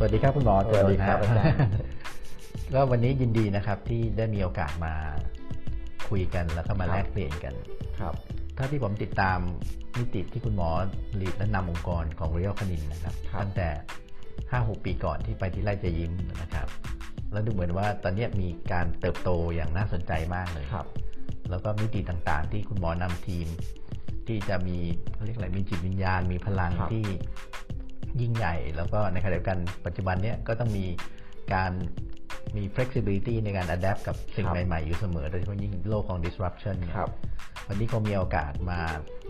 สวัสดีครับคุณหมอสวัสดีครับเจอาจารย์ก็วันนี้ยินดีนะครับที่ได้มีโอกาสมาคุยกันแล้วก็มาครับแลกเปลี่ยนกันครับถ้าที่ผมติดตามมิติที่คุณหมอลีดและนำองค์กรของ Royal Canin นะครับครับตั้งแต่5-6ปีก่อนที่ไปที่ไร่จะยิ้มนะครับ แล้วดูเหมือนว่าตอนเนี้ยมีการเติบโตอย่างน่าสนใจมากเลยครับ แล้วก็มิติต่างๆ ที่คุณหมอนำทีม ที่จะมีเขาเรียกอะไรมีจิตวิญญาณมีพลังครับที่ ยิ่งใหญ่ แล้วก็ในขณะเดียวกันปัจจุบันเนี้ยก็ต้องมีการมี flexibility ในการ adapt กับสิ่งครับใหม่ ๆ อยู่เสมอ โดยเฉพาะยิ่งโลกของ disruption เนี่ยครับวันนี้คงมีโอกาสมา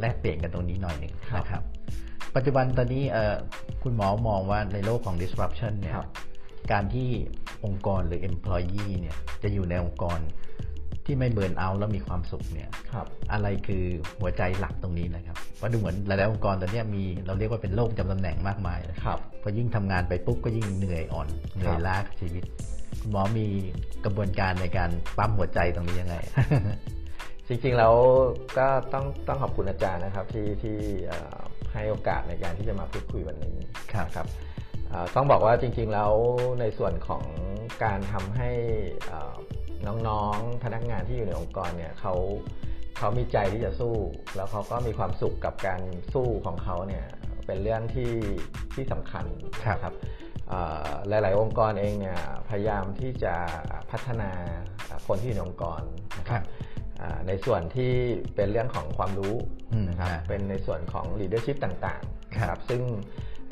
แลกเปลี่ยนกันตรงนี้หน่อยหนึ่งครับนะครับ ปัจจุบันตอนนี้เอ่อคุณหมอมองว่าในโลกของ disruption เนี่ยครับการที่องค์กรหรือ employee เนี่ยจะอยู่ในองค์กร ที่ไม่เบิร์นเอาท์แล้วมีความสุขเนี่ยครับอะไรคือหัวใจหลักตรงนี้นะครับว่าะดูเหมือนหลายๆองค์กรตอนเนี้ยมีเราเรียกว่าเป็นโลกจำตำแหน่งมากมายเลยครับพอยิ่งทำงานไปปุ๊บก็ยิ่งเหนื่อยอ่อนเหนื่อยล้ากับชีวิตคุณหมอมีกระบวนการในการปั๊มหัวใจตรงนี้ยังไง จริงๆแล้วก็ต้องต้องขอบคุณอาจารย์นะครับที่ที่เอ่อให้โอกาสในการที่จะมาพูดคุยวันนี้ครับนะครับเอ่อต้องบอกว่าจริงๆแล้วในส่วนของการทำให้เอ่อ น้องๆ พนักงานที่อยู่ในองค์กรเนี่ยเขาเขามีใจที่จะสู้ แล้วเขาก็มีความสุขกับการสู้ของเขาเนี่ยเป็นเรื่องที่ที่สำคัญครับนะครับเอ่อหลาย ๆ องค์กรเองเนี่ยพยายามที่จะพัฒนาคนที่อยู่ในองค์กรนะคครัรับบอ่าในส่วนที่เป็นเรื่องของความรู้อืมนะครับฮะเป็นในส่วนของ leadership ต่างๆครับนะครับซึ่ง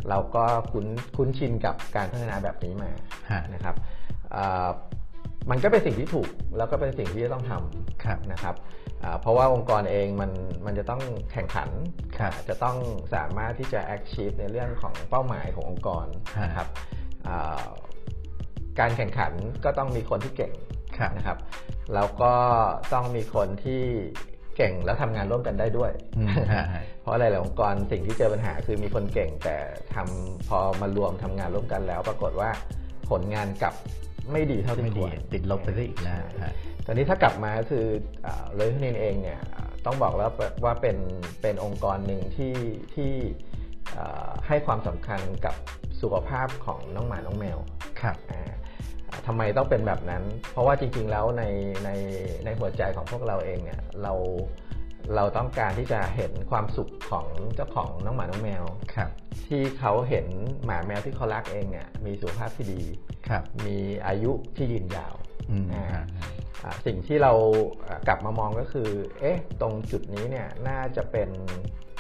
เราก็คุ้นคุ้นชินกับการพัฒนาแบบนี้มาฮะนะครับอ่า มันก็เป็นสิ่งที่ถูกแล้วก็เป็นสิ่งที่จะต้องทครับำนะครับอ่าเพราะว่าองค์กรเองมันมันจะต้องแข่งขันครับจะต้องสามารถที่จะ achieve ในเรื่องของเป้าหมายขององค์กรฮะนะครับอ่าการแข่งขันก็ต้องมีคนที่เก่งครับนะครับแล้วก็ต้องมีคนที่เก่งแล้วทำงานร่วมกันได้ด้วยอืมฮะฮะเพราะหลายๆองค์กรสิ่งที่เจอปัญหาคือมีคนเก่งแต่ทำพอมารวมทำงานร่วมกันแล้ว ปรากฏว่าผลงานกลับ ไม่ดีเท่าที่ไม่คดีวรติดลบไปซะอีกนะใช่ฮะตอนนี้ถ้ากลับมาก็คือเลยทนินเองเนี่ยอ่าต้องบอกแล้วว่าเป็นเป็นองค์กรหนึ่งที่ที่อ่าให้ความสำคัญกับสุขภาพของน้องหมาน้องแมวครับอ่าอ่าทำไมต้องเป็นแบบนั้น เพราะว่าจริง ๆ แล้วในในในหัวใจของพวกเราเองเนี่ยเรา เราต้องการที่จะเห็นความสุขของเจ้าของน้องหมาน้องแมวครับ ที่เขาเห็นหมาแมวที่เขารักเองเนี่ยมีสุขภาพที่ดีครับ มีอายุที่ยืนยาวอืมอ่าฮะอ่าสิ่งที่เราอ่ากลับมามองก็คือ เอ๊ะ ตรงจุดนี้เนี่ยน่าจะเป็น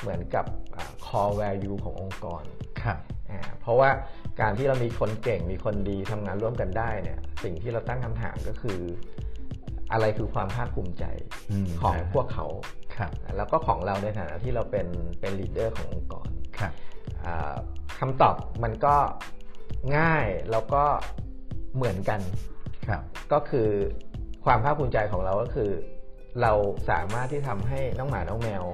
เหมือนกับอ่า core value ขององค์กรครับอ่าเพราะว่าการที่เรามีคนเก่งมีคนดีทำงานร่วมกันได้เนี่ย สิ่งที่เราตั้งคำถามก็คือ อะไรคือความภาคภูมิใจอืมของฮะพวกเขา ครับแล้วก็ของเราในฐานะที่เราเป็นเป็นลีดเดอร์ขององค์กรครับอ่าคำตอบมันก็ง่ายแล้วก็เหมือนกันครับก็คือความภาคภูมิใจของเราก็คือ เราสามารถที่ทำให้น้องหมาน้องแมว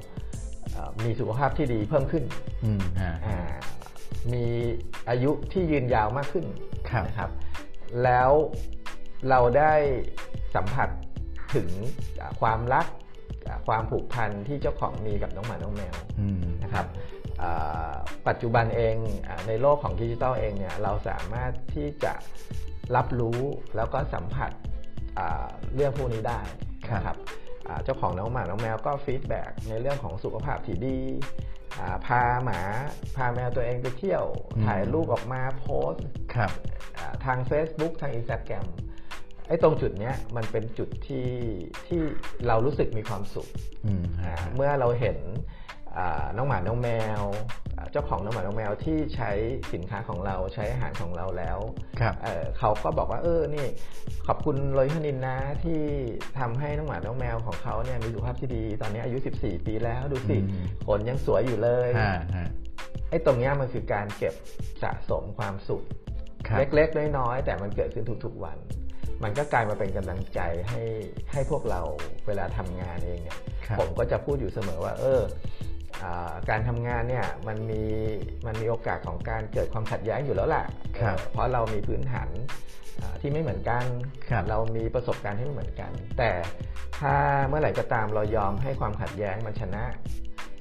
เอ่อมีสุขภาพที่ดีเพิ่มขึ้นอืมฮะอ่ามีอายุที่ยืนยาวมากขึ้นครับนะครับ แล้วเราได้สัมผัสถึงอ่าความรักอ่า ความผูกพันที่เจ้าของมีกับน้องหมาน้องแมวอืมนะครับอ่าปัจจุบันเองอาในโลกของดิจิทัลเองเนี่ยเราสามารถที่จะรับรู้แล้วก็สัมผัสอ่าเรื่องพวกนี้ได้นะครับอ่าเจ้าของน้องหมาน้องแมวก็ feedback ในเรื่องของสุขภาพที่ดีอ่าพาหมาพาแมวตัวเองไปเที่ยว ถ่ายรูปออกมาโพสต์ครับอ่าทาง Facebook ทาง Instagram ไอ้ตรงจุดเนี้ยมันเป็นจุดที่ที่เรารู้สึกมีความสุขอืมอ่าฮะเมื่อเราเห็นอ่าน้องหมาน้องแมวอ่าเจ้าของน้องหมาน้องแมวที่ใช้สินค้าของเราใช้อาหารของเราแล้วครับเอ่อเขาก็บอกว่าเออนี่ ขอบคุณโรยฮนินนะที่ทำให้น้องหมาน้องแมวของเขาเนี่ยมีสุขภาพที่ดี ตอนนี้อายุ 14 ปีแล้วดูสิอืมขนยังสวยอยู่เลยฮะฮะไอ้ตรงเนี้ยมันคือการเก็บสะสมความสุขครับเล็กๆน้อยๆแต่มันเกิดขึ้นทุกๆวัน มันก็กลายมาเป็นกำลังใจให้ให้พวกเราเวลาทำงานเองเนี่ยครับผมก็จะพูดอยู่เสมอว่า เอออาการทำงานเนี่ยมันมีมันมีโอกาสของการเกิดความขัดแย้งอยู่แล้วแหละครับเออเพราะเรามีพื้นฐานอ่าที่ไม่เหมือนกันครับเรามีประสบการณ์ที่ไม่เหมือนกัน แต่ถ้าเมื่อไหร่ก็ตามเรายอมให้ความขัดแย้งมันชนะ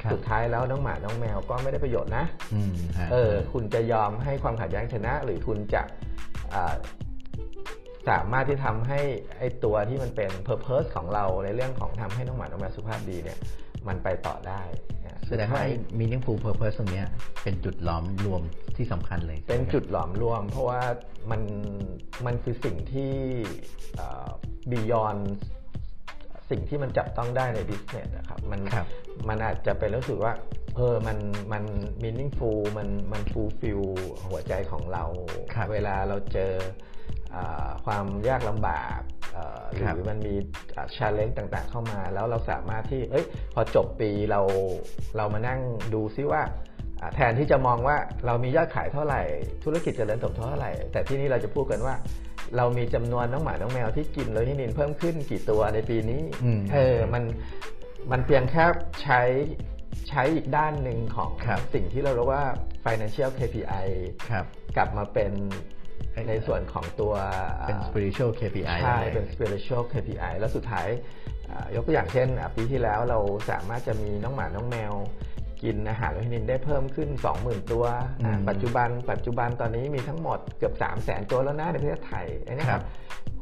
ครับสุดท้ายแล้วน้องหมา น้องแมวก็ไม่ได้ประโยชน์นะอืมฮะเออ คุณจะยอมให้ความขัดแย้งชนะ หรือคุณจะอ่า สามารถที่ทำให้ไอตัวที่มันเป็น purpose ของเราในเรื่องของทำให้น้องหมาน้องแมวสุขภาพดีเนี่ยมันไปต่อได้นะแสดงว่าไอ้ meaningful purpose ตรงเนี้ยเป็นจุดล้อมรวมที่สำคัญเลย เป็นจุดหลอมรวม เพราะว่ามันมันคือสิ่งที่บียอนสิ่งที่มันจับต้องได้ใน business นะครับ มันครับมันอาจจะเป็นรู้สึกว่าเออมันมัน meaningful มันมัน fulfill หัวใจของเราครับเวลาเราเจออ่า ความยากลำบากเอ่อครับหรือมันมี challenge ต่างๆ เข้ามา แล้วเราสามารถที่เอ้ยพอจบปีเราเรามานั่งดูซิว่าอ่าแทนที่จะมองว่าเรามียอดขายเท่าไหร่ ธุรกิจเจริญเติบโตเท่าไหร่ แต่ที่นี่เราจะพูดกันว่า เรามีจำนวนน้องหมาน้องแมวที่กินโลหินินเพิ่มขึ้นกี่ตัวในปีนี้อืมเออมันมันเพียงแค่ใช้ใช้อีกด้านหนึ่งของครับสิ่งที่เราเรียกว่า financial KPI ครับกลับมาเป็น ในส่วนของตัวเป็น spiritual KPI ใช่อะไรเป็น spiritual KPI แล้วสุดท้ายอ่ายกตัวอย่างเช่นอะปีที่แล้วเราสามารถจะมีน้องหมา น้องแมว กินอาหารวิตามินได้เพิ่มขึ้น 20,000 ตัวอะอืมปัจจุบัน ปัจจุบันตอนนี้มีทั้งหมดเกือบ 3 0 0 0 0 0 ตัวแล้วนะในประเทศไทยอันนี้คครัรับบ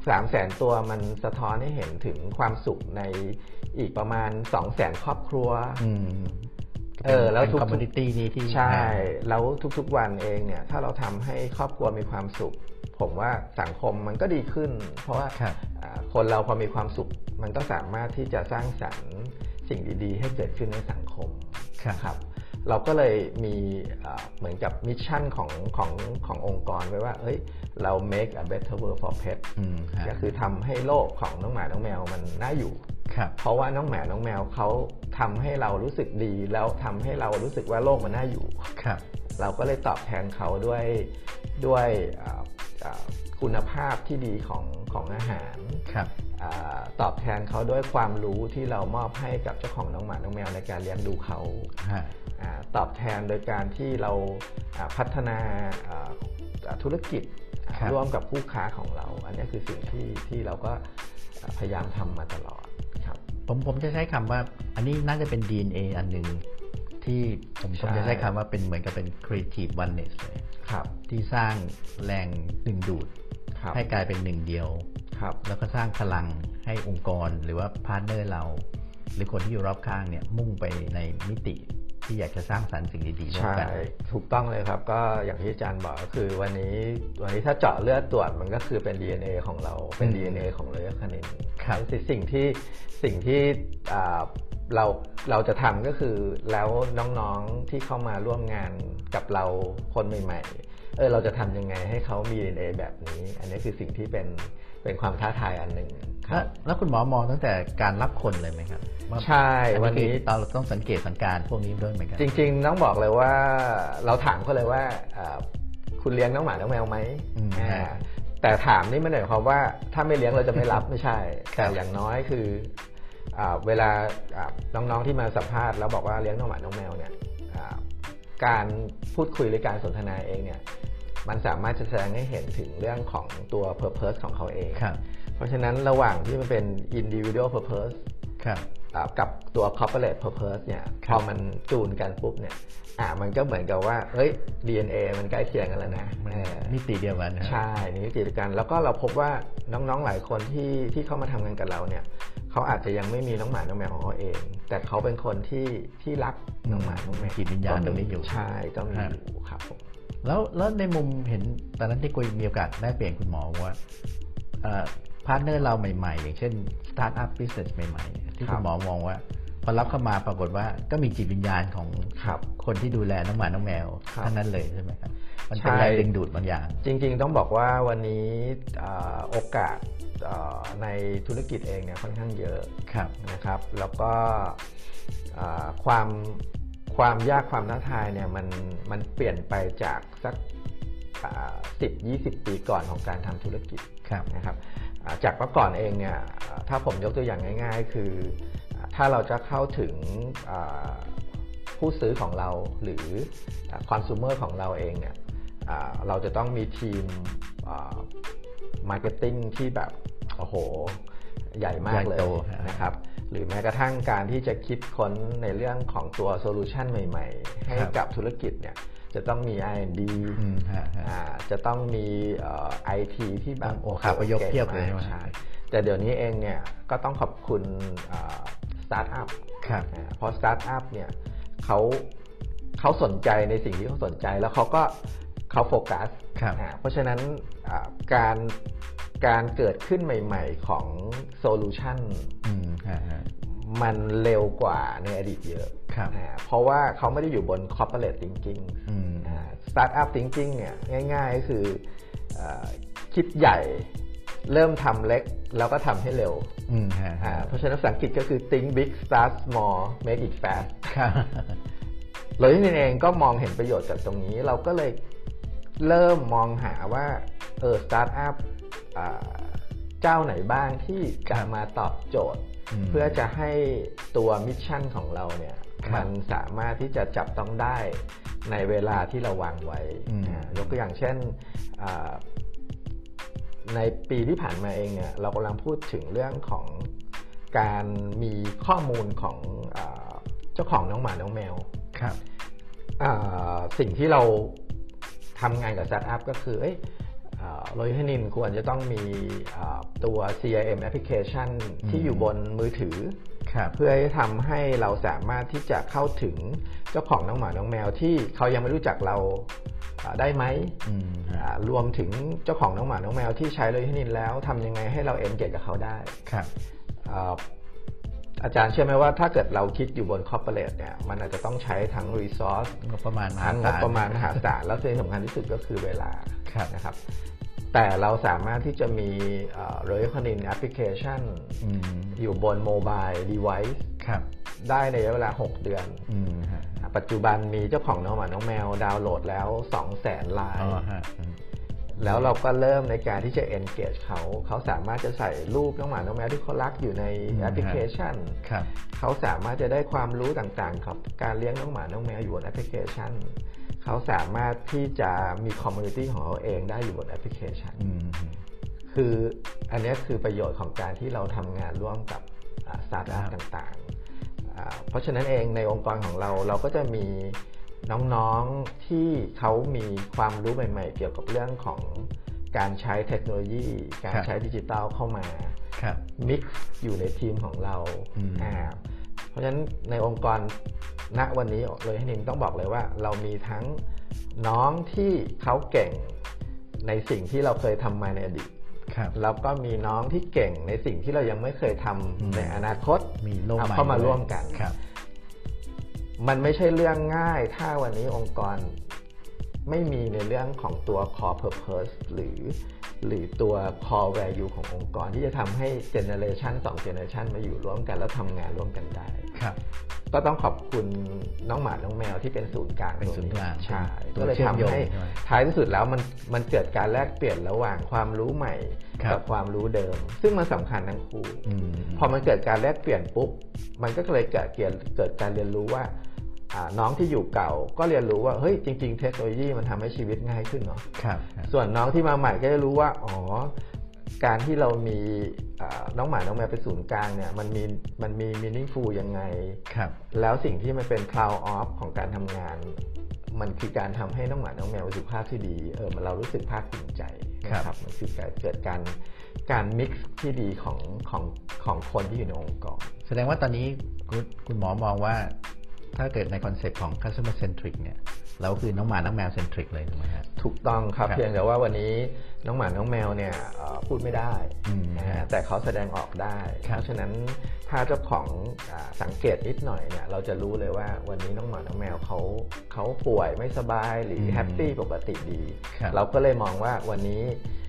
สามแสนตัวมันสะท้อนให้เห็นถึงความสุขในอีกประมาณ2 0 0แสนครอบครัวอืม เออแล้วทุก community นี้ที่ใช่ แล้วทุกๆวันเองเนี่ย ถ้าเราทำให้ครอบครัวมีความสุข ผมว่าสังคมมันก็ดีขึ้น เพราะว่าครับอ่าคนเราพอมีความสุข มันก็สามารถที่จะสร้างสรรค์สิ่งดีๆ ให้เกิดขึ้นในสังคมครับครับเราก็เลยมีอ่าเหมือนกับ mission ของของขององค์กรไว้ว่า เอ้ย เรา make a better world for pets อืมฮะก็คือทำให้โลกของน้องหมา น้องแมวมันน่าอยู่ครับ เพราะว่าน้องหมาน้องแมวเขาทำให้เรารู้สึกดี แล้วทำให้เรารู้สึกว่าโลกมันน่าอยู่ครับ เราก็เลยตอบแทนเขาด้วยด้วยอ่าอ่าคุณภาพที่ดีของของอาหารครับอาตอบแทนเขาด้วยความรู้ที่เรามอบให้กับเจ้าของน้องหมาน้องแมวในการเลี้ยงดูเขาฮะอาตอบแทนโดยการที่เราอ่าพัฒนาอ่าอ่าธุรกิจอ่าครับร่วมกับคู่ค้าของเรา อันนี้คือสิ่งที่ที่เราก็อ่าพยายามทำมาตลอดครับ ผมผมจะใช้คำว่า อันนี้น่าจะเป็น DNA อันหนึ่งที่ผมผมใช่จะใช้คำว่าเป็นเหมือนกับเป็น creative oneness เลยครับ ที่สร้างแรงดึงดูดครับให้กลายเป็นหนึ่งเดียวครับ แล้วก็สร้างพลังให้องค์กรหรือว่า partner เรา หรือคนที่อยู่รอบข้างเนี่ยมุ่งไปในมิติ ที่อยากจะสร้างสรรค์สิ่งดีๆร่วมใช่กัน ถูกต้องเลยครับ ก็อย่างที่อาจารย์บอกก็คือวันนี้วันนี้ถ้าเจาะเลือดตรวจมันก็คือเป็น DNA ของเราเป็นอืม DNA ของเลยคณินครับสิ่งสิ่งที่สิ่งที่อ่าเราเราจะทำก็คือแล้วน้องๆที่เข้ามาร่วมงานกับเราคนใหม่ๆเออเราจะทำยังไงให้เขามี DNA แบบนี้ อันนี้คือสิ่งที่เป็นเป็นความท้าทายอันหนึ่งค แล้รัวบแล้วคุณหมอมองตั้งแต่การรับคนเลยไหมครับว่าใช่อัวันนี้คือเราต้องสังเกตสังการพวกนี้ด้วยเหมือนกันจริง ๆ ต้องบอกเลยว่าเราถามเขาเลยว่าอ่าคุณเลี้ยงน้องหมาน้องแมวไหมอืมอ่าฮะแต่ถามนี่ไม่ได้หมายความว่าถ้าไม่เลี้ยงเราจะไม่รับไม่ใช่ครับแต่อย่างน้อยคืออ่าเวลาอ่าน้องๆที่มาสัมภาษณ์แล้วบอกว่าเลี้ยงน้องหมาน้องแมวเนี่ยอ่าการพูดคุยหรือการสนทนาเองเนี่ยมันสามารถจะแสดงให้เห็นถึงเรื่องของตัว purpose ของเขาเองครับ เพราะฉะนั้นระหว่างที่มันเป็น individual purpose ครับอ่ากับตัว corporate purpose เนี่ยคพรับอมันจูนกันปุ๊บเนี่ยอ่ามันก็เหมือนกับว่าเฮ้ย DNA มันใกล้เคียงกันแล้วนะมันเออมิติเดียวกันนะใช่นี่มิติเดียวกัน แล้วก็เราพบว่าน้องๆหลายคนที่ที่เข้ามาทำงานกับเราเนี่ยเขาอาจจะยังไม่มีน้องหมาน้องแมวของเขาเอง แต่เขาเป็นคนที่ที่รักน้องหมาน้องแมวจิตวิญญาณตรงนี้อยู่ใช่ต้องมีฮะอยู่ครับผมแล้วแล้วในมุมเห็นตอนนั้นที่คุยมีโอกาสได้เปลี่ยนคุณหมอว่า partner เราใหม่ๆ อย่างเช่น startup business ใหม่ๆ ที่ครัคุบณหมอมองว่า พอรับเข้ามาปรากฏว่าก็มีจิตวิญญาณของครับคนที่ดูแลน้องหมาน้องแมวครับทั้งนั้นเลยใช่ไหมครับมันเป็นใช่แรงดึงดูดบางอย่าง จริง ๆ ต้องบอกว่าวันนี้อ่าโอกาสอ่าในธุรกิจเองเนี่ยค่อนข้างเยอะครับนะครับ แล้วก็อ่าความความยากความท้าทายเนี่ยมันมันเปลี่ยนไปจากสักสิบยี่สิบปีก่อนของการทำธุรกิจครับนะครับอ่า จากเมื่อก่อนเองเนี่ยอ่าถ้าผมยกตัวอย่างง่าย ๆ คืออ่าถ้าเราจะเข้าถึงอ่าผู้ซื้อของเราหรือคอน sumer ของเราเองเนี่ยอ่าเราจะต้องมีทีมmarketing ที่แบบโอ้โห ใหญ่มากเลยใหญ่โตฮะนะครับหรือแม้กระทั่งการที่จะคิดค้นในเรื่องของตัว solution ใหม่ ๆ ให้ครับกับธุรกิจเนี่ย จะต้องมี R&D อืมฮะฮะอ่าจะต้องมีไอทีที่แบบโอ้ครับประโยคเพียบเลยใช่ไหมใช่แต่เดี๋ยวนี้เองเนี่ยก็ต้องขอบคุณสตาร์ทอัพครับเพราะสตาร์ทอัพเนี่ยเขาเขาสนใจในสิ่งที่เขาสนใจแล้วเขาก็เขาโฟกัสครับอ่าเพราะฉะนั้นอ่าการการเกิดขึ้นใหม่ ๆของ solution อื มฮะฮะมันเร็วกว่าในอดีตเยอะครับอ่าเพราะว่าเขาไม่ได้อยู่บน corporate thinking อืมสตาร์ทอัพ thinking เนี่ยง่าย ๆ ก็คืออาคิดใหญ่เริ่มทำเล็กแล้วก็ทำให้เร็วอืมฮะอ่าฮะเพราะฉะนั้นภาษาอังกฤษก็คือ think big start small make it fast ครับเราที่นี่เองก็มองเห็นประโยชน์จากตรงนี้ เราก็เลยเริ่มมองหาว่าเออสตาร์ทอัพเจ้าไหนบ้างที่จะมาตอบโจทย์ เพื่อจะให้ตัว mission ของเราเนี่ยครับมันสามารถที่จะจับต้องได้ในเวลาที่เราวางไว้อืมอ่ายกตัวอย่างเช่นอ่าในปีที่ผ่านมาเองเนี่ยเรากำลังพูดถึงเรื่องของการมีข้อมูลของอาเจ้าของน้องหมาน้องแมวครับอ่าสิ่งที่เราทำงานกับสตาร์ทอัพก็คือเอ้ย Royal Canin ควรจะต้องมีอ่าตัว CRM application ที่อืมอยู่บนมือถือครับเพื่อให้ทำให้เราสามารถที่จะเข้าถึงเจ้าของน้องหมา น้องแมวที่เขายังไม่รู้จักเราอ่าได้ไหมอืมฮะอ่ารวมถึงเจ้าของน้องหมา น้องแมวที่ใช้ Royal Canin แล้วทำยังไงให้เรา engage กับเขาได้ครับ อ่าอาจารย์เชื่อไหมว่าถ้าเกิดเราคิดอยู่บน corporate เนี่ยมันอาจจะต้องใช้ทั้ง resource งบประมาณมหาศาล ทั้งงบประมาณมหาศาลแล้วสิ่งสำคัญที่สุดก็คือเวลาครับนะครับ แต่เราสามารถที่จะมี Royal Canin application อืมอยู่บน mobile device ครับได้ในระยะเวลา 6 เดือนอืมฮะปัจจุบันมีเจ้าของน้องหมาน้องแมวดาวน์โหลดแล้ว 2 0 0แสนรายอ๋อฮะอืม แล้วเราก็เริ่มในการที่จะ engage เขาเขาสามารถจะใส่รูปน้องหมา น้องแมวที่เขารักอยู่ในแอปพลิเคชัน ครับ เขาสามารถจะได้ความรู้ต่างๆกับการเลี้ยงน้องหมา น้องแมวอยู่บนแอปพลิเคชัน เขาสามารถที่จะมี community ของเขาเองได้อยู่บนแอปพลิเคชัน อืม คืออันนี้คือประโยชน์ของการที่เราทำงานร่วมกับสตาร์ทอัพครับต่างๆอ่าเพราะฉะนั้นเองในองค์กรของเราเราก็จะมี น้องๆที่เขามีความรู้ใหม่ ๆ เกี่ยวกับเรื่องของการใช้เทคโนโลยี การใช้ดิจิทัลเข้ามาครับมิกซ์อยู่ในทีมของเราอืมอ่าเพราะฉะนั้นในองค์กรณวันนี้เลยให้นินต้องบอกเลยว่า เรามีทั้งน้องที่เขาเก่งในสิ่งที่เราเคยทำมาในอดีตครับแล้วก็มีน้องที่เก่งในสิ่งที่เรายังไม่เคยทำอืมในอนาคตมีโลกเอาใหม่เข้ามาด้วยร่วมกันครับ มันไม่ใช่เรื่องง่าย ถ้าวันนี้องค์กรไม่มีในเรื่องของตัว core purpose หรือ หรือตัว core value ขององค์กรที่จะทำให้ generation 2 generation มาอยู่ร่วมกันแล้วทำงานร่วมกันได้ครับ ก็ต้องขอบคุณน้องหมา น้องแมวที่เป็นศูนย์กลางเป็นศูนย์กลางใช่ตัวก็เลยเชื่อมทำโยงให้ใช่ไหมท้ายที่สุดแล้วมันมันเกิดการแลกเปลี่ยนระหว่างความรู้ใหม่ครับกับความรู้เดิม ซึ่งมันสำคัญทั้งคู่อืมพอมันเกิดการแลกเปลี่ยนปุ๊บมันก็เลยเกิดเกิดเกิดการเรียนรู้ว่าอ่า น้องที่อยู่เก่าก็เรียนรู้ว่าเฮ้ยจริง ๆ เทคโนโลยีมันทำให้ชีวิตง่ายขึ้นเนาะครับครับส่วนน้องที่มาใหม่ก็จะรู้ว่าอ๋อการที่เรามีอ่าน้องหมา น้องแมวเป็นศูนย์กลางเนี่ยมันมีมันมี meaningful ยังไงครับแล้วสิ่งที่มันเป็น cloud off ของการทำงาน มันคือการทำให้น้องหมา น้องแมวมีสุขภาพที่ดีเออมันเรารู้สึกภาคภูมิใจนะครับมันคือการเกิดการการ mix ที่ดีของของของคนที่อยู่ในองค์กรแสดงว่าตอนนี้คุณคุณหมอมองว่า ถ้าเกิดในคอนเซปต์ของ customer centric เนี่ยเราคือน้องหมาน้องแมว centric เลยถูกไหมฮะถูกต้องครับครับเพียงแต่ว่าวันนี้น้องหมาน้องแมวเนี่ยเอ่อพูดไม่ได้อืมนะฮะแต่เขาแสดงออกได้ครับเพราะฉะนั้นถ้าเจ้าของอาสังเกตนิดหน่อยเนี่ยเราจะรู้เลยว่าวันนี้น้องหมาน้องแมวเขาเขาป่วยไม่สบายหรือแฮปปี้ปกติดีครับเราก็เลยมองว่าวันนี้อ่า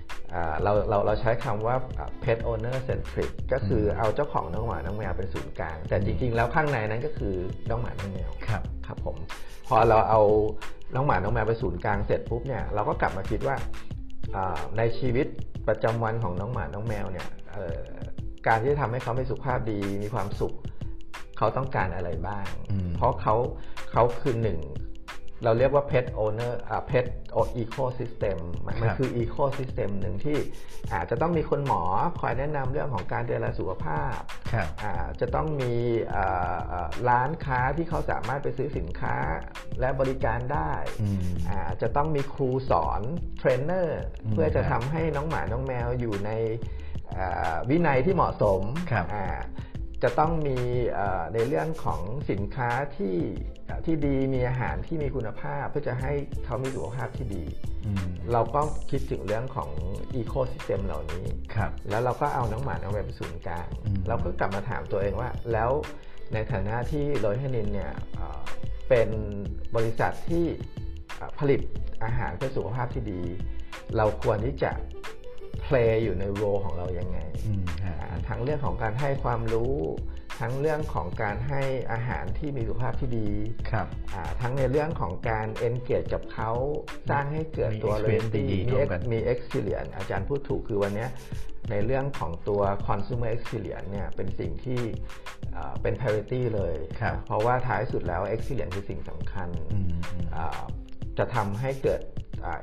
เราเราเราใช้คำว่าอ่า pet owner centric ก็คือเอาเจ้าของน้องหมาน้องแมวเป็นศูนย์กลาง แต่จริงๆ แล้วข้างในนั้นก็คือน้องหมาน้องแมวครับครับผมพอเราเอาน้องหมาน้องแมวไปศูนย์กลางเสร็จปุ๊บเนี่ยเราก็กลับมาคิดว่าอ่าในชีวิตประจำวันของน้องหมาน้องแมวเนี่ยเอ่อการที่จะทำให้เขามีสุขภาพดีมีความสุข เขาต้องการอะไรบ้างอืมเพราะเขาเขาคือหนึ่ง เราเรียกว่า pet owner อ่า pet ecosystem มันมันครับคือ ecosystem หนึ่งที่อาจจะต้องมีคุณหมอคอยแนะนำเรื่องของการดูแลสุขภาพครับอ่าจะต้องมีอ่าอ่าร้านค้าที่เขาสามารถไปซื้อสินค้าและบริการได้อืมอ่าจะต้องมีครูสอนเทรนเนอร์อืมเพื่อจะครับทำให้น้องหมาน้องแมวอยู่ในอ่าวินัยที่เหมาะสมครับอ่า จะต้องมีเอ่อในเรื่องของสินค้าที่อ่าที่ดีมีอาหารที่มีคุณภาพ เพื่อจะให้เขามีสุขภาพที่ดีอืมเราก็คิดถึงเรื่องของอีโค y ิสเต็มเหล่านี้ครับแล้วเราก็เอาน้องหมาน้องแมวเป็นศูนย์กลางอืมเราก็กลับมาถามตัวเองว่า แล้วในฐานะที่โรยฮนินเนี่ยเอ่อเป็นบริษัทที่เอ่อผลิตอาหารเพื่อสุขภาพที่ดี เราควรที่จะ เพลย์อยู่ในโรของเรายังไงอืมฮะอ่าทั้งเรื่องของการให้ความรู้ ทั้งเรื่องของการให้อาหารที่มีสุขภาพที่ดีครับอ่าทั้งในเรื่องของการ engage กับเขาสร้างให้เกิดมีตัว experience loyalty ดีๆมีร่วม ex- กันมี experience อาจารย์พูดถูกคือวันเนี้ยในเรื่องของตัว consumer experience เนี่ยเป็นสิ่งที่อ่าเป็น priority เลยครับเพราะว่าท้ายสุดแล้ว experience คือสิ่งสำคัญอืมอืมอ่าจะทำให้เกิดอ่า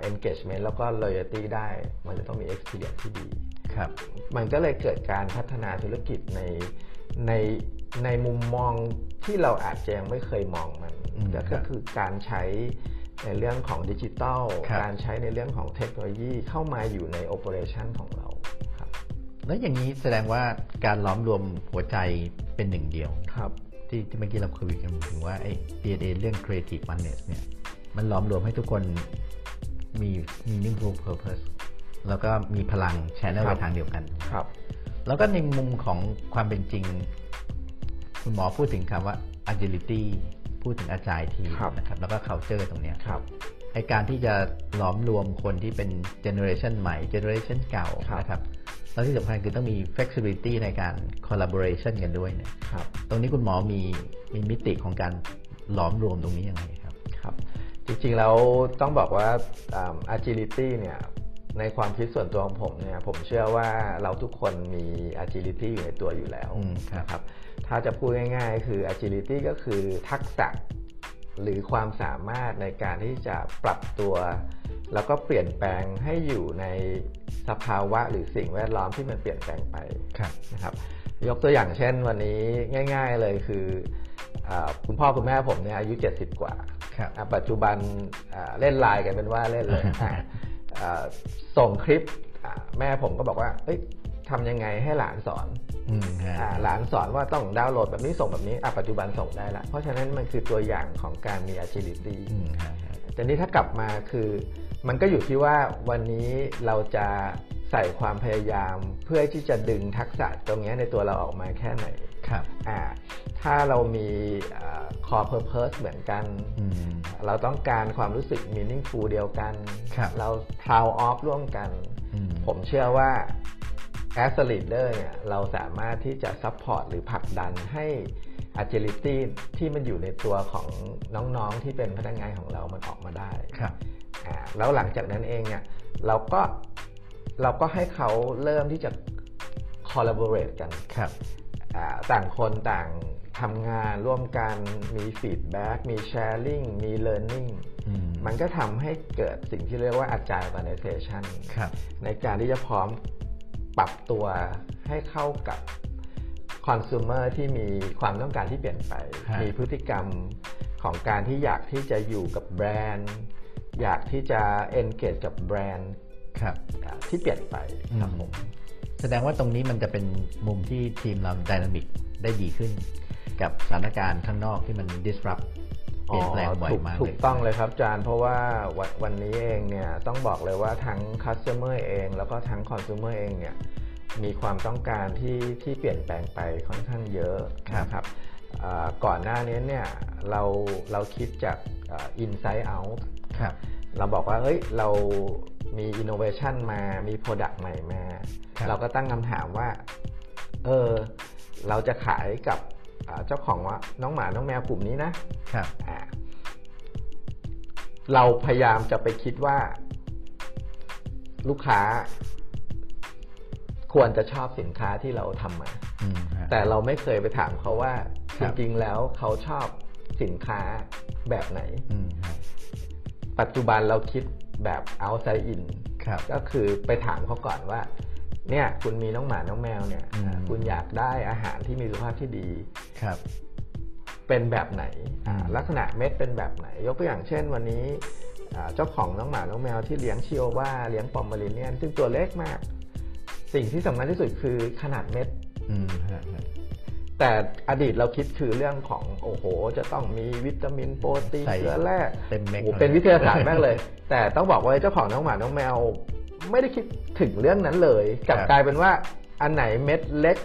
engagement แล้วก็ loyalty ได้ มันจะต้องมี experience ที่ดี ครับ มันก็เลยเกิดการพัฒนาธุรกิจในในในมุมมองที่เราอาจจะยังไม่เคยมองมันอืมก็ครัก็บคือการใช้ในเรื่องของดิจิทัลครับการใช้ในเรื่องของเทคโนโลยีเข้ามาอยู่ในโอ e r a t i o n ของเราครับ แล้วอย่างนี้แสดงว่าการล้อมรวมหัวใจเป็นหนึ่งเดียวครับที่ที่เมื่อกี้เราคุยกันถึงว่าไอ้ DNA เรื่อง creative oneness เนี่ยมันล้อมรวมให้ทุกคน มี meaningful purpose แล้วก็มีพลัง channel ครัไปบทางเดียวกันครับ แล้วก็ในมุมของความเป็นจริง คุณหมอพูดถึงคำว่า agility พูดถึงอาจายทีครับนะครับ แล้วก็ culture ตรงเนี้ยครับไอการที่จะหลอมรวมคนที่เป็น generation ใหม่ generation เก่าครับนะครับแล้วที่สำคัญคือต้องมี flexibility ในการ collaboration กันด้วยเนี่ยครับตรงนี้คุณหมอมีมีมิติของการหลอมรวมตรงนี้ยังไงครับครับ จริงๆแล้วต้องบอกว่าอ่า agility เนี่ยในความคิดส่วนตัวของผมเนี่ยผมเชื่อว่าเราทุกคนมี agility อยู่ในตัวอยู่แล้วอืมครับนะครับถ้าจะพูดง่าย ๆ คือ agility ก็คือทักษะหรือความสามารถในการที่จะปรับตัว แล้วก็เปลี่ยนแปลงให้อยู่ในสภาวะหรือสิ่งแวดล้อมที่มันเปลี่ยนแปลงไปครับนะครับ ยกตัวอย่างเช่นวันนี้ง่าย ๆเลยคืออา คุณพ่อคุณแม่ผมเนี่ยอายุ 70 กว่าครับอะปัจจุบันอ่าเล่นไลน์กันเป็นว่าเล่นเลยอะอ่าส่งคลิปอ่าแม่ผมก็บอกว่าเอ้ยทำยังไงให้หลานสอนอืมฮะอ่าหลานสอนว่าต้องดาวน์โหลดแบบนี้ส่งแบบนี้อะปัจจุบันส่งได้ละเพราะฉะนั้นมันคือตัวอย่างของการมี agility อืมฮะฮะแต่นี้ถ้ากลับมาคือมันก็อยู่ที่ว่าวันนี้เราจะใส่ความพยายามเพื่อที่จะดึงทักษะตรงเนี้ยในตัวเราออกมาแค่ไหน ครับอ่าถ้าเรามีอ่า core purpose เหมือนกันอืมเราต้องการความรู้สึก meaningful เดียวกันครับเรา proud of ร่วมกันอืมผมเชื่อว่า as a leader เนี่ยเราสามารถที่จะ support หรือผลักดันให้ agility ที่มันอยู่ในตัวของน้องๆที่เป็นพนักงานของเรามันออกมาได้ครับอ่าแล้วหลังจากนั้นเองเนี่ยเราก็เราก็ให้เขาเริ่มที่จะ collaborate กันครับอ่า ต่างคนต่างทำงานร่วมกันมี feedback มี sharing มี learning อืมมันก็ทำให้เกิดสิ่งที่เรียกว่า agile organization ครับในการที่จะพร้อมปรับตัวให้เข้ากับ consumer ที่มีความต้องการที่เปลี่ยนไปฮะมีพฤติกรรมของการที่อยากที่จะอยู่กับแบรนด์ อยากที่จะ engage กับแบรนด์ครับอ่าที่เปลี่ยนไปครับผม แสดงว่าตรงนี้มันจะเป็นมุมที่ทีมเราดินามิกได้ดีขึ้น กับสถานการณ์ข้างนอกที่มัน disrupt เปลี่ยนแปลงบ่อยถูกมากถูเลกยต้องเลยครับอาจารย์เพราะว่าวันวันนี้เองเนี่ยต้องบอกเลยว่าทั้ง customer เอง แล้วก็ทั้ง consumer เองเนี่ยมีความต้องการที่ที่เปลี่ยนแปลงไปค่อนข้างเยอะครับนะครับอ่าก่อนหน้านี้เนี่ยเราเราคิดจากอ่า inside out ครับ เราบอกว่าเฮ้ยเรามี innovation มามี product ใหม่มาครับเราก็ตั้งคำถามว่า เออ เราจะขายกับอ่าเจ้าของว่าน้องหมาน้องแมวกลุ่มนี้นะครับอ่าเราพยายามจะไปคิดว่า ลูกค้า ควรจะชอบสินค้าที่เราทำมาอืมฮะแต่เราไม่เคยไปถามเขาว่าคจรับริงๆแล้วเขาชอบสินค้าแบบไหนอืมฮะ ปัจจุบันเราคิดแบบ outside in ครับก็คือไปถามเขาก่อนว่า เนี่ยคุณมีน้องหมาน้องแมวเนี่ยอืมอ่าคุณอยากได้อาหารที่มีสุขภาพที่ดีครับ เป็นแบบไหนอ่าอืมลักษณะเม็ดเป็นแบบไหน ยกตัวอย่างเช่นวันนี้อ่าเจ้าของน้องหมาน้องแมวที่เลี้ยงชิโอวาเลี้ยงปอมเมอริเนียน ซึ่งตัวเล็กมาก สิ่งที่สำคัญที่สุดคือขนาดเม็ดอืมฮะฮะ แต่อดีตเราคิดคือเรื่องของโอ้โห จะต้องมีวิตามินโปรตีนใส่เกลือแร่เต็มเม็ดโอ้โหเลย เป็นวิทยาศาสตร์มากเลย แต่ต้องบอกว่าเจ้าของน้องหมาน้องแมว ไม่ได้คิดถึงเรื่องนั้นเลย กลับกลายเป็นว่าอันไหนเม็ดเล็ก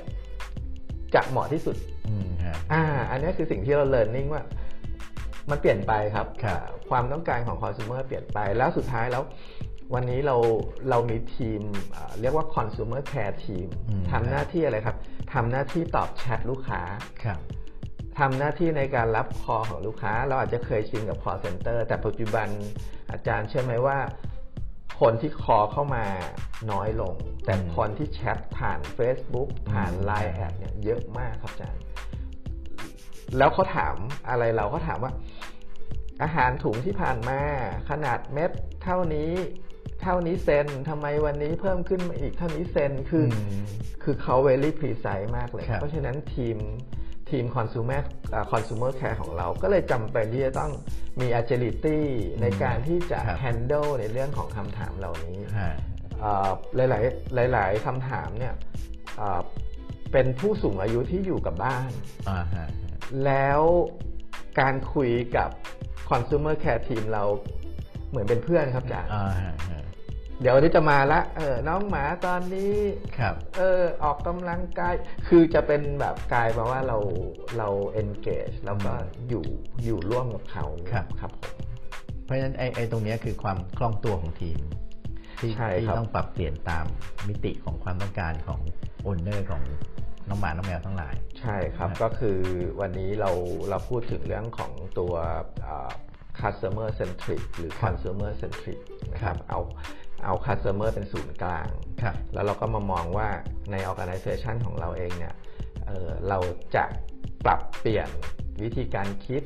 จะเหมาะที่สุด อืมฮะ อ่า อันนี้คือสิ่งที่เราเรียนรู้ว่า มันเปลี่ยนไปครับ ครับอ่าความต้องการของคอน sumer เปลี่ยนไป แล้วสุดท้ายแล้ว วันนี้เราเรามีทีมอ่าเรียกว่า consumer care team อืมทำหน้าที่อะไรครับ ทำหน้าที่ตอบแชทลูกค้าครับทำหน้าที่ในการรับคอของลูกค้า เราอาจจะเคยชินกับ call center แต่ปัจจุบันอาจารย์เชื่อไหมว่า คนที่คอเข้ามาน้อยลง แต่อืมคนที่แชทผ่าน Facebook ผ่านอืม Line แอดเนี่ยเยอะมากครับอาจารย์ แล้วเขาถามอะไรเราเขาถามว่า อาหารถุงที่ผ่านมาขนาดเม็ดเท่านี้ เท่านี้เซนทำไมวันนี้เพิ่มขึ้นมาอีกเท่านี้เซนคือมคือเขา very precise มากเลย ครับ เพราะฉะนั้นทีมทีม consumer อ่า consumer care ของเราก็เลยจำเป็นที่จะต้องมี agility ในการที่จะ ครับ handle ในเรื่องของคำถามเหล่านี้ ฮะอ่าหลาย ๆ หลาย ๆคำถามเนี่ยอ่าเป็นผู้สูงอายุที่อยู่กับบ้าน อ่าฮะ แล้วการคุยกับ consumer care team เรา เหมือนเป็นเพื่อนครับอาจารย์อ่าฮะฮะเดี๋ยววันนี้จะมาละเออน้องหมาตอนนี้ครับเออออกกำลังกาย คือจะเป็นแบบกลายมาว่าเราเรา engage แล้วก็อยู่อยู่ร่วมกับเขาครับครับผมเพราะฉะนั้นไอ้ไอ้ตรงเนี้ยคือความคล่องตัวของทีมที่ใช่ที่ครับต้องปรับเปลี่ยนตามมิติของความต้องการของโอนเนอร์ของน้องหมา น้องแมวทั้งหลาย ใช่ครับครับก็คือวันนี้เราเราพูดถึงเรื่องของตัวเอ่อ customer centric หรือ consumer centric นะครับเอาเอา customer เป็นศูนย์กลางครับแล้วเราก็มามองว่าใน organization ของเราเองเนี่ยเอ่อเราจะปรับเปลี่ยนวิธีการคิด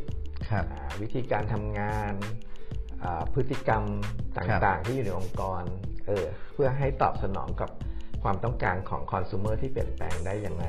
ครับอ่าวิธีการทำงานอ่าพฤติกรรมต่างๆ ที่อยู่ในองค์กรเออเพื่อให้ตอบสนองกับความต้องการของคอน sumer ที่เปลี่ยนแปลงได้ยังไง